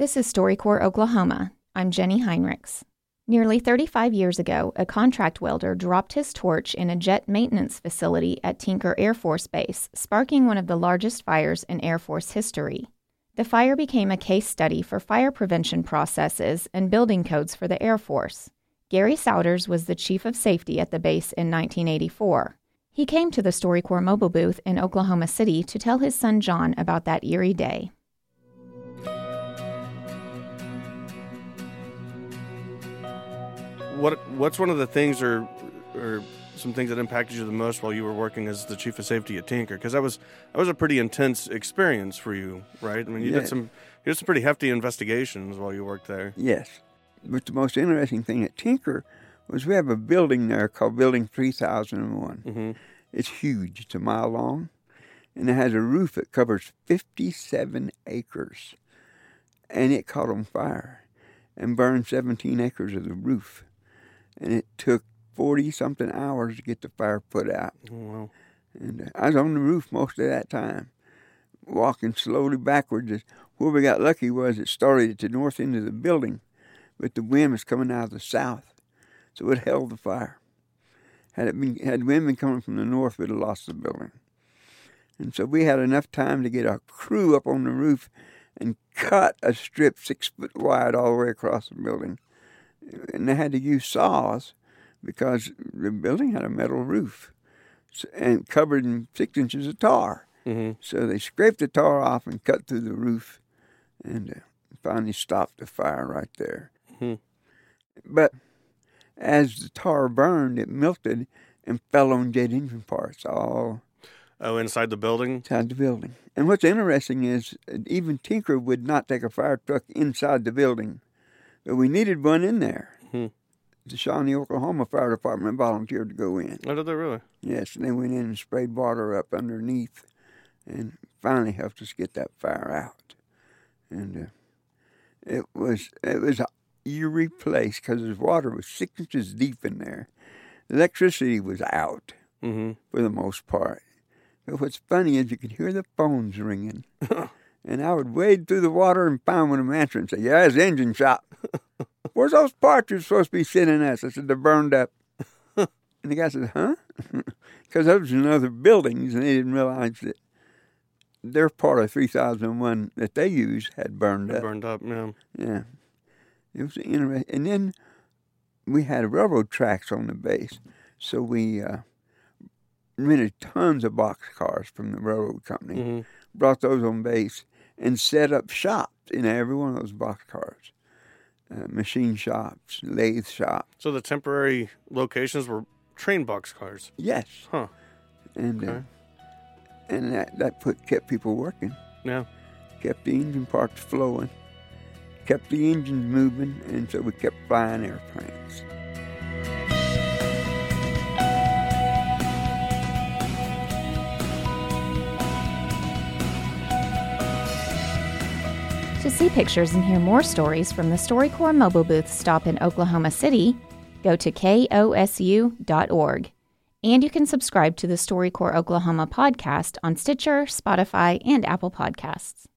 This is StoryCorps Oklahoma. I'm Jenny Heinrichs. Nearly 35 years ago, a contract welder dropped his torch in a jet maintenance facility at Tinker Air Force Base, sparking one of the largest fires in Air Force history. The fire became a case study for fire prevention processes and building codes for the Air Force. Gary Souders was the chief of safety at the base in 1984. He came to the StoryCorps mobile booth in Oklahoma City to tell his son John about that eerie day. What what's one of the things or or some things that impacted you the most while you were working as the chief of safety at Tinker? Because that was that was a pretty intense experience for you, right? I mean, you Yeah. did some you did some pretty hefty investigations while you worked there. Yes. But the most interesting thing at Tinker was we have a building there called Building 3001. Mm-hmm. It's huge, it's a mile long, and it has a roof that covers 57 acres. And it caught on fire and burned 17 acres of the roof. And it took 40 something hours to get the fire put out. Oh, wow. And uh, I was on the roof most of that time, walking slowly backwards. Where we got lucky was it started at the north end of the building, but the wind was coming out of the south, so it held the fire. Had it been had wind been coming from the north, we'd have lost the building. And so we had enough time to get our crew up on the roof and cut a strip six foot wide all the way across the building. And they had to use saws because the building had a metal roof and covered in six inches of tar. Mm-hmm. So they scraped the tar off and cut through the roof and uh, finally stopped the fire right there. Hmm. But as the tar burned, it melted and fell on jet engine parts all Oh, inside the building. inside the building. And what's interesting is uh, even Tinker would not take a fire truck inside the building, but we needed one in there. Hmm. The Shawnee, Oklahoma Fire Department volunteered to go in. Oh, did they really? Yes, and they went in and sprayed water up underneath, and finally helped us get that fire out. And uh, it was it was a eerie place because the water was six inches deep in there. Electricity was out Mm-hmm. for the most part. But what's funny is you could hear the phones ringing, and I would wade through the water and find one of them answering and say, "Yeah, it's engine shop. Where's those parts you're supposed to be sending us?" I said, "They're burned up." and the guy said, "Huh?" Because those were in other buildings, and they didn't realize that their part of 3001 that they used had burned up. Burned up. Yeah. Yeah, it was interesting. And then we had railroad tracks on the base, so we uh, rented tons of box cars from the railroad company, Mm-hmm. brought those on base, and set up shops in every one of those box cars. Uh, machine shops, lathe shops. So the temporary locations were train box cars. Yes, Huh. and uh, Okay. and that that put kept people working, Yeah. kept the engine parts flowing, kept the engines moving, and so we kept flying airplanes. To see pictures and hear more stories from the StoryCorps mobile booth stop in Oklahoma City, go to kosu.org. And you can subscribe to the StoryCorps Oklahoma podcast on Stitcher, Spotify, and Apple Podcasts.